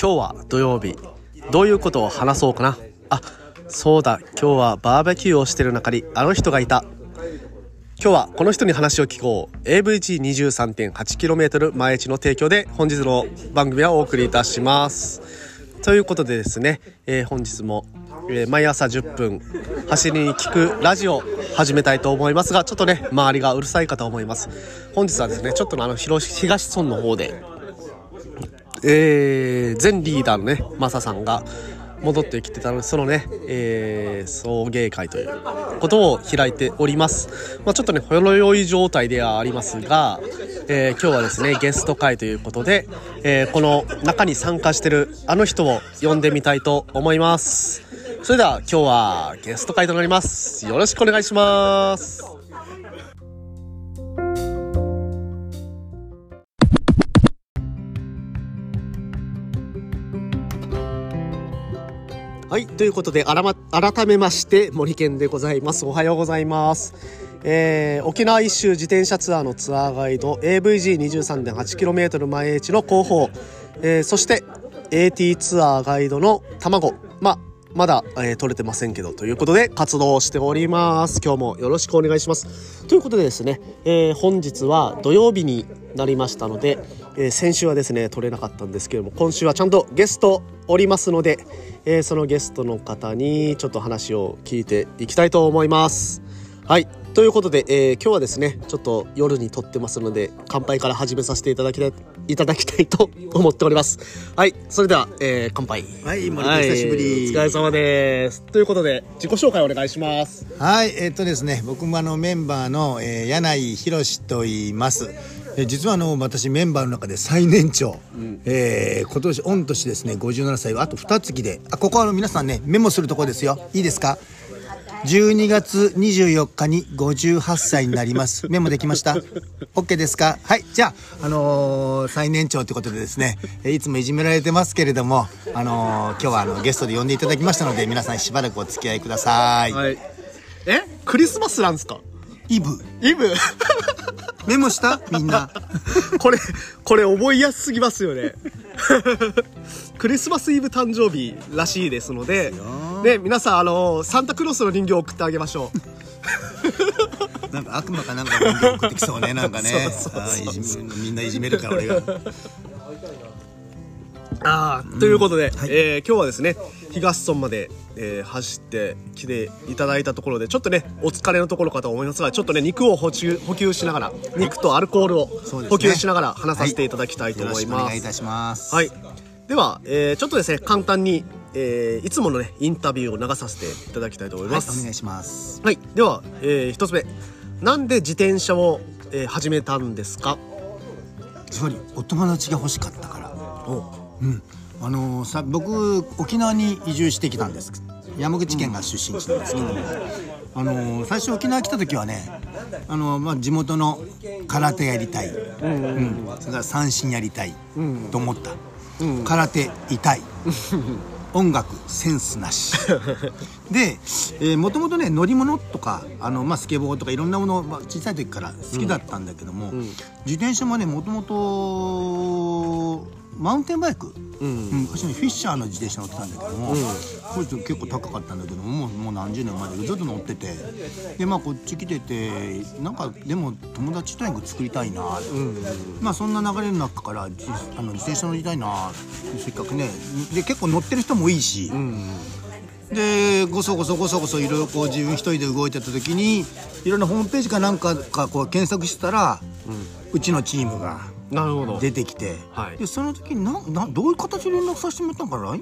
今日は土曜日。どういうことを話そうかな。あそうだ。今日はバーベキューをしてる中にあの人がいた。今日はこの人に話を聞こう。AVG23.8km 前地の提供で本日の番組はお送りいたします。ということでですね、えー、本日も、えー、毎朝10分走りに聞くラジオ始めたいと思いますがちょっとね周りがうるさいかと思います。本日はですねちょっとあの東村の方でえー、前リーダーのねマサさんが戻ってきてたのでそのね、えー、送迎会ということを開いております、まあ、ちょっとねほろ酔い状態ではありますが、えー、今日はですねゲスト会ということで、えー、この中に参加してるあの人を呼んでみたいと思います。それでは今日はゲスト会となります。よろしくお願いします。はい、ということで、あらま、改めまして、森健でございます。おはようございます。えー、沖縄一周自転車ツアーのツアーガイド AVG23.8km 前越の広報、えー、そして AT ツアーガイドの卵、ま、だ、えー、取れてませんけど、ということで活動をしております。今日もよろしくお願いします。ということでですね、えー、本日は土曜日になりましたので、えー、先週はですね、取れなかったんですけども、今週はちゃんとゲストおりますので、えー、そのゲストの方にちょっと話を聞いていきたいと思います。はい。ということで、えー、今日はですね、ちょっと夜に撮ってますので、乾杯から始めさせていただきたい、いただきたいと思っております。はい。それでは、えー、乾杯。はい、森田久しぶり、お疲れ様です。ということで、自己紹介お願いします。はい。えー、っとですね、僕もあのメンバーの、えー、柳井博と言います。え実はあの私メンバーの中で最年長、うん、えー、今年御年ですね57歳あと2月であここはあの皆さんねメモするとこですよいいですか？12月24日に58歳になります。メモできました。OK ですか？はい。じゃあ、あのー、最年長ということでですねいつもいじめられてますけれども、あのー、今日はあのゲストで呼んでいただきましたので皆さんしばらくお付き合いください、はい、え？クリスマスなんですか？イブ。イブ？メモした？みんな。これこれ覚えやすすぎますよね。クリスマスイブ誕生日らしいですのでで皆さんあのサンタクロースの人形を送ってあげましょう なんか悪魔かなんかの人形送ってきそうね なんかねみんないじめるから俺がああ、ということで、はい、えー、今日はですね東村まで、えー、走ってきていただいたところでちょっとねお疲れのところかと思いますがちょっとね肉を補充補給しながら肉とアルコールを補給しながら話させていただきたいと思います。はい、います。はい。では、えー、ちょっとですね簡単に、えー、いつものねインタビューを流させていただきたいと思います。はい、お願いします。はい。では、えー、一つ目なんで自転車を、えー、始めたんですか？つまりお友達が欲しかったから。おうん。あのー、さ僕沖縄に移住してきたんです山口県が出身地なんですけども、あのー、最初沖縄来た時はね、あのー、まあ、地元の空手やりたい、うんうん、それから三振やりたいと思った、うん、空手痛い音楽センスなし。で、えもともとね乗り物とかあの、まあ、スケボーとかいろんなもの、まあ、小さい時から好きだったんだけども、うん、自転車もねもともとマウンテンバイク、うん。うん、私フィッシャーの自転車乗ってたんだけども、うん、こいつ結構高かったんだけどももう何十年前でずっと乗ってて。でまあこっち来ててなんかでも友達とにかく作りたいな、うん、まあそんな流れの中からあの自転車乗りたいな。せっかくね。で結構乗ってる人もいいし、でごそごそごそごそいろいろこう自分一人で動いてた時にいろんなホームページかなんかかこう検索したら、うちのチームが。なるほど。出てきて、はい、でその時にななどういう形で連絡させてもらったんかな、う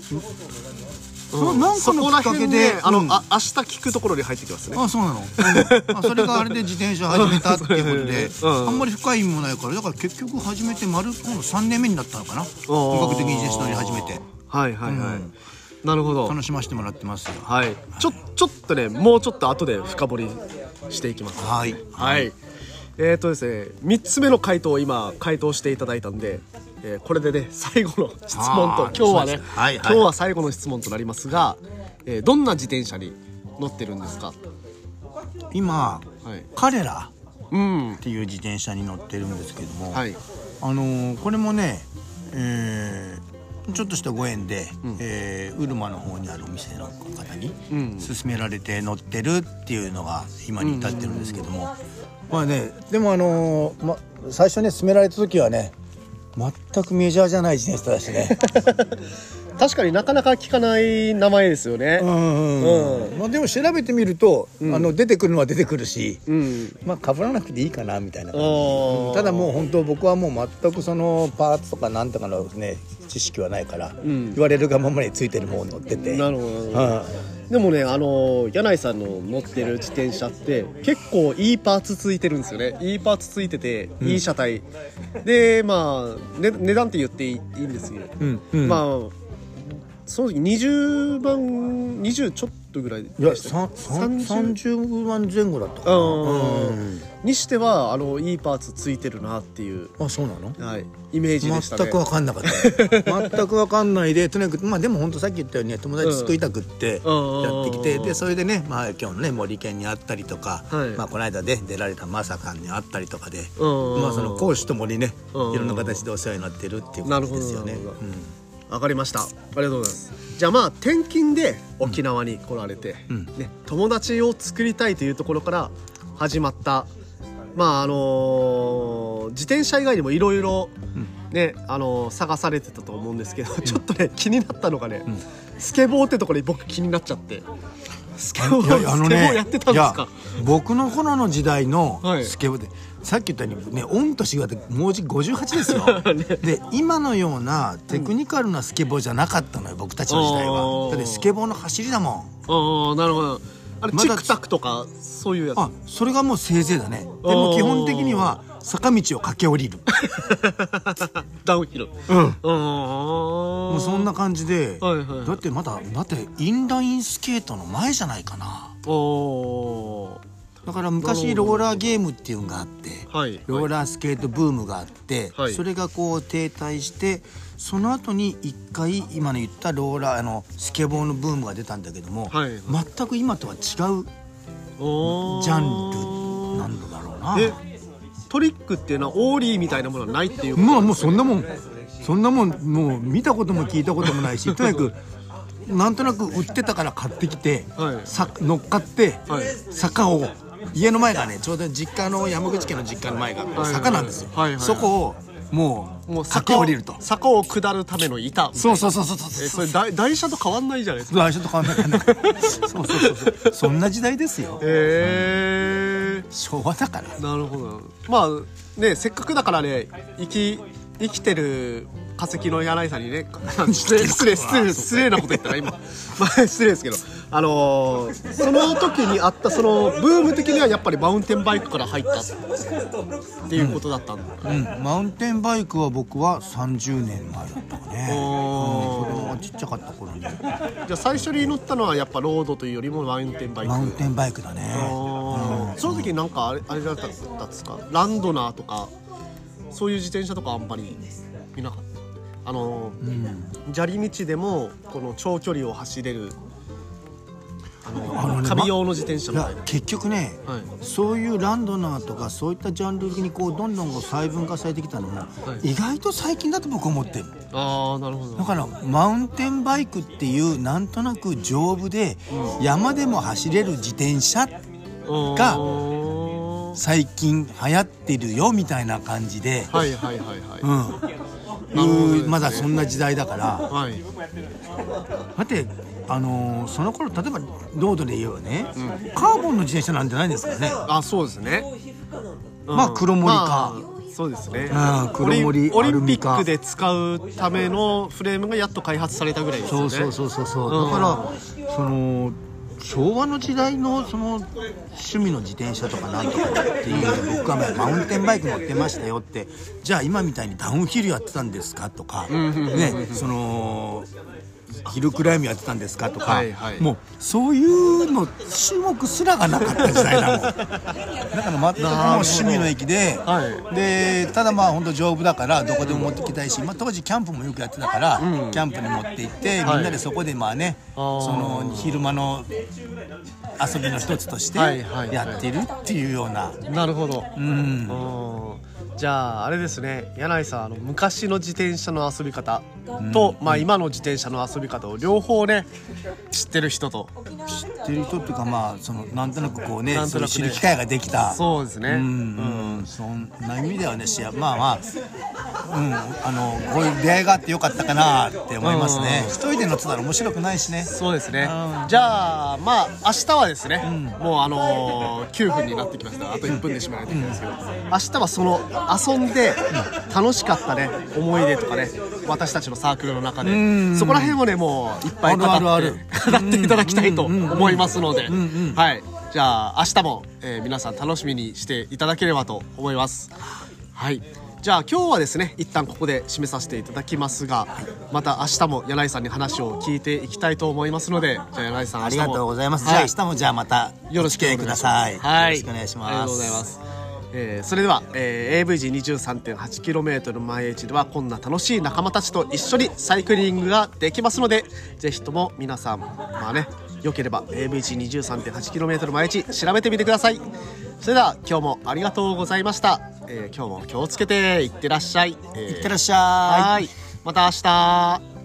ん、なんかのきっかけで、あの、うん、あ明日聞くところに入ってきますね。あそうなの、うん、あそれがあれで自転車始めたっていうことで、うん、あんまり深い意味もないからだから結局始めて丸今度3年目になったのかな？本格的に自転車乗り始めて。はいはいはい、なるほど。楽しませてもらってますよ。はい、ちょちょっとねもうちょっと後で深掘りしていきます。はい。はいえっ、ー、とですね3つ目の回答を今回答していただいたんで、えー、これでね最後の質問と今日はね、はいはい、今日は最後の質問となりますが、えー、どんな自転車に乗ってるんですか？今、はい、彼らっていう自転車に乗ってるんですけども、はい、あのー、これもね、えー、ちょっとしたご縁で、えー、ウルマの方にあるお店の方に勧められて乗ってるっていうのが今に至ってるんですけども、まあねでもあのーま、最初ね勧められた時はね全くメジャーじゃない自転車だしね。確かになかなか聞かない名前ですよね。うんまあ、でも調べてみると、あの出てくるのは出てくるし、うん。まあ被らなくていいかなみたいな感じ。ただもう本当僕はもう全くそのパーツとかなんとかのね知識はないから、ん。言われるがままについてるもの乗ってて。なるほどはでもねあの柳井さんの乗ってる自転車って結構いいパーツついてるんですよね。いいパーツついてていい車体、でまあ、ね、値段って言っていいんですよ、うん。うん。まあその時20万20ちょっとぐらいいやでしたさんさん30 30万前後だったかな。うん。にしてはあのいいパーツついてるなっていう、あそうなの？はい、イメージでしたね。全く分かんなかった。全く分かんないでとにかくまあでも本当さっき言ったようにね友達作りたくってうん。やってきてうんでそれでねまあ今日のね森県に会ったりとか、はい。まあこの間で出られたまさかに会ったりとかで、うんまあその講師ともにねうんいろんな形でお世話になってるっていうことなるほどですよね。なるほどわかりました。ありがとうございます。じゃあまあ転勤で沖縄に来られて、うん。ね、友達を作りたいというところから始まった。まああのー自転車以外にもいろいろねあのー探されてたと思うんですけど、ちょっとね気になったのがね、スケボーってところに僕気になっちゃって。スケボーねやってたんですか？僕の頃の時代のはい。スケボーで、さっき言ったようにね御年がもうじ58ですよ、で今のようなテクニカルなスケボーじゃなかったのよ僕たちの時代は。だってスケボーの走りだもん。ああなるほど。あれ、チクタクとかそういうやつ？あそれがもうせいぜいだね。でも基本的には坂道を駆け下りる。ダウンヒル。うん。うんもうそんな感じで、はいはい。だってまだだってインラインスケートの前じゃないかな。おだから昔ローラーゲームっていうのがあって、はい。ローラースケートブームがあって、はい。それがこう停滞してその後に一回今の言ったローラーあのスケボーのブームが出たんだけども、はい。全く今とは違うおジャンルなんだろうな。えトリックっていうのはオーリーみたいなものはないっていうもうもうそんなもん。そんなもんもう見たことも聞いたこともないしとにかくなんとなく売ってたから買ってきて、はい。さ乗っかって、はい。坂を家の前がねちょうど実家の山口家の実家の前がはい坂なんですよ、はいはいそこをもうもう坂を下りると坂を下るための板そうそうそうそうそうえそれ台台車と変わんないじゃないですか。最初と変わんない。そうそうそうそう。そんな時代ですよ。へえ昭和だから。なるほど。まあねせっかくだからね生き生きてる化石の柳井さんにね 失礼失礼失礼失礼なこと言ったら今。まあ失礼ですけど。あのーその時にあったそのブーム的にはやっぱりマウンテンバイクから入ったっていうことだったんだ、うん。マウンテンバイクは僕は30年前だったかね。おー。子供がちっちゃかった頃に。じゃあ最初に乗ったのはやっぱロードというよりもマウンテンバイク。マウンテンバイクだね。あー。その時なんかあれあれだったんですか？ランドナーとかそういう自転車とかあんまり見なかった？あの、砂利道でもこの長距離を走れるあのあのね旅用の自転車みたいな、結局ね、はい。そういうランドナーとかそういったジャンルにこうどんどん細分化されてきたのも、意外と最近だと僕思ってるああなるほど。だからマウンテンバイクっていうなんとなく丈夫で、山でも走れる自転車がは最近流行ってるよみたいな感じで、いはいはいはい。うん、いうまだそんな時代だから。はい。だってあのーその頃例えばロードで言えばね、カーボンの自転車なんじゃないんですかね。あそうですね。まあ黒森か。まあそうですね。うん黒森オリンオリンピックで使うためのフレームがやっと開発されたぐらいですよね。そうそうそうそうそう、だからその昭和の時代のその趣味の自転車とかなんとかっていう僕はまあマウンテンバイク乗ってましたよってじゃあ今みたいにダウンヒルやってたんですかとか、ねそのヒルクライムやってたんですかとか、はいはい。もうそういうの種目すらがなかった時代だもん。だから全くもう趣味の駅で、はでただまあ本当丈夫だからどこでも持ってきたいし、まあ、当時キャンプもよくやってたから、キャンプに持って行ってみんなでそこでまあね、その昼間の遊びの一つとしてはいはいはい。やってるっていうような、なるほど。うんじゃああれですね柳井さんあの昔の自転車の遊び方と、まあ、今の自転車の遊び方を両方ね知ってる人と。知ってる人っていうかまあそのなんとなくこうねなんとなくね。知る機会ができた。そうですね、うん、うん、そんな意味ではねしやまあまあうんあのこういう出会いがあってよかったかなって思いますね。うん。一人で乗ってたら面白くないしね。そうですね。うん。じゃあまあ明日はですね、もうあのー9分になってきました。あと1分で締めないといけないんですけど、明日はその遊んで楽しかったね思い出とかね私たちのサークルの中で。ん。そこら辺をねもういっぱい語ってあるある語っていただきたいと思いますので。はい。じゃあ明日も、えー皆さん楽しみにしていただければと思います。はいじゃあ今日はですね一旦ここで締めさせていただきますがまた明日も柳井さんに話を聞いていきたいと思いますのでじゃあ柳井さんありがとうございます、はい。じゃあ明日もじゃあまたよろしくお願いします。お付き合いください、はい、よろしくお願いします。ありがとうございます。えーそれでは、えー、AVG23.8km 前地ではこんな楽しい仲間たちと一緒にサイクリングができますのでぜひとも皆さんまあねよければ AVG23.8km 前地調べてみてください。それでは今日もありがとうございました、えー今日も気をつけていってらっしゃい、えー。いってらっしゃい。はい。また明日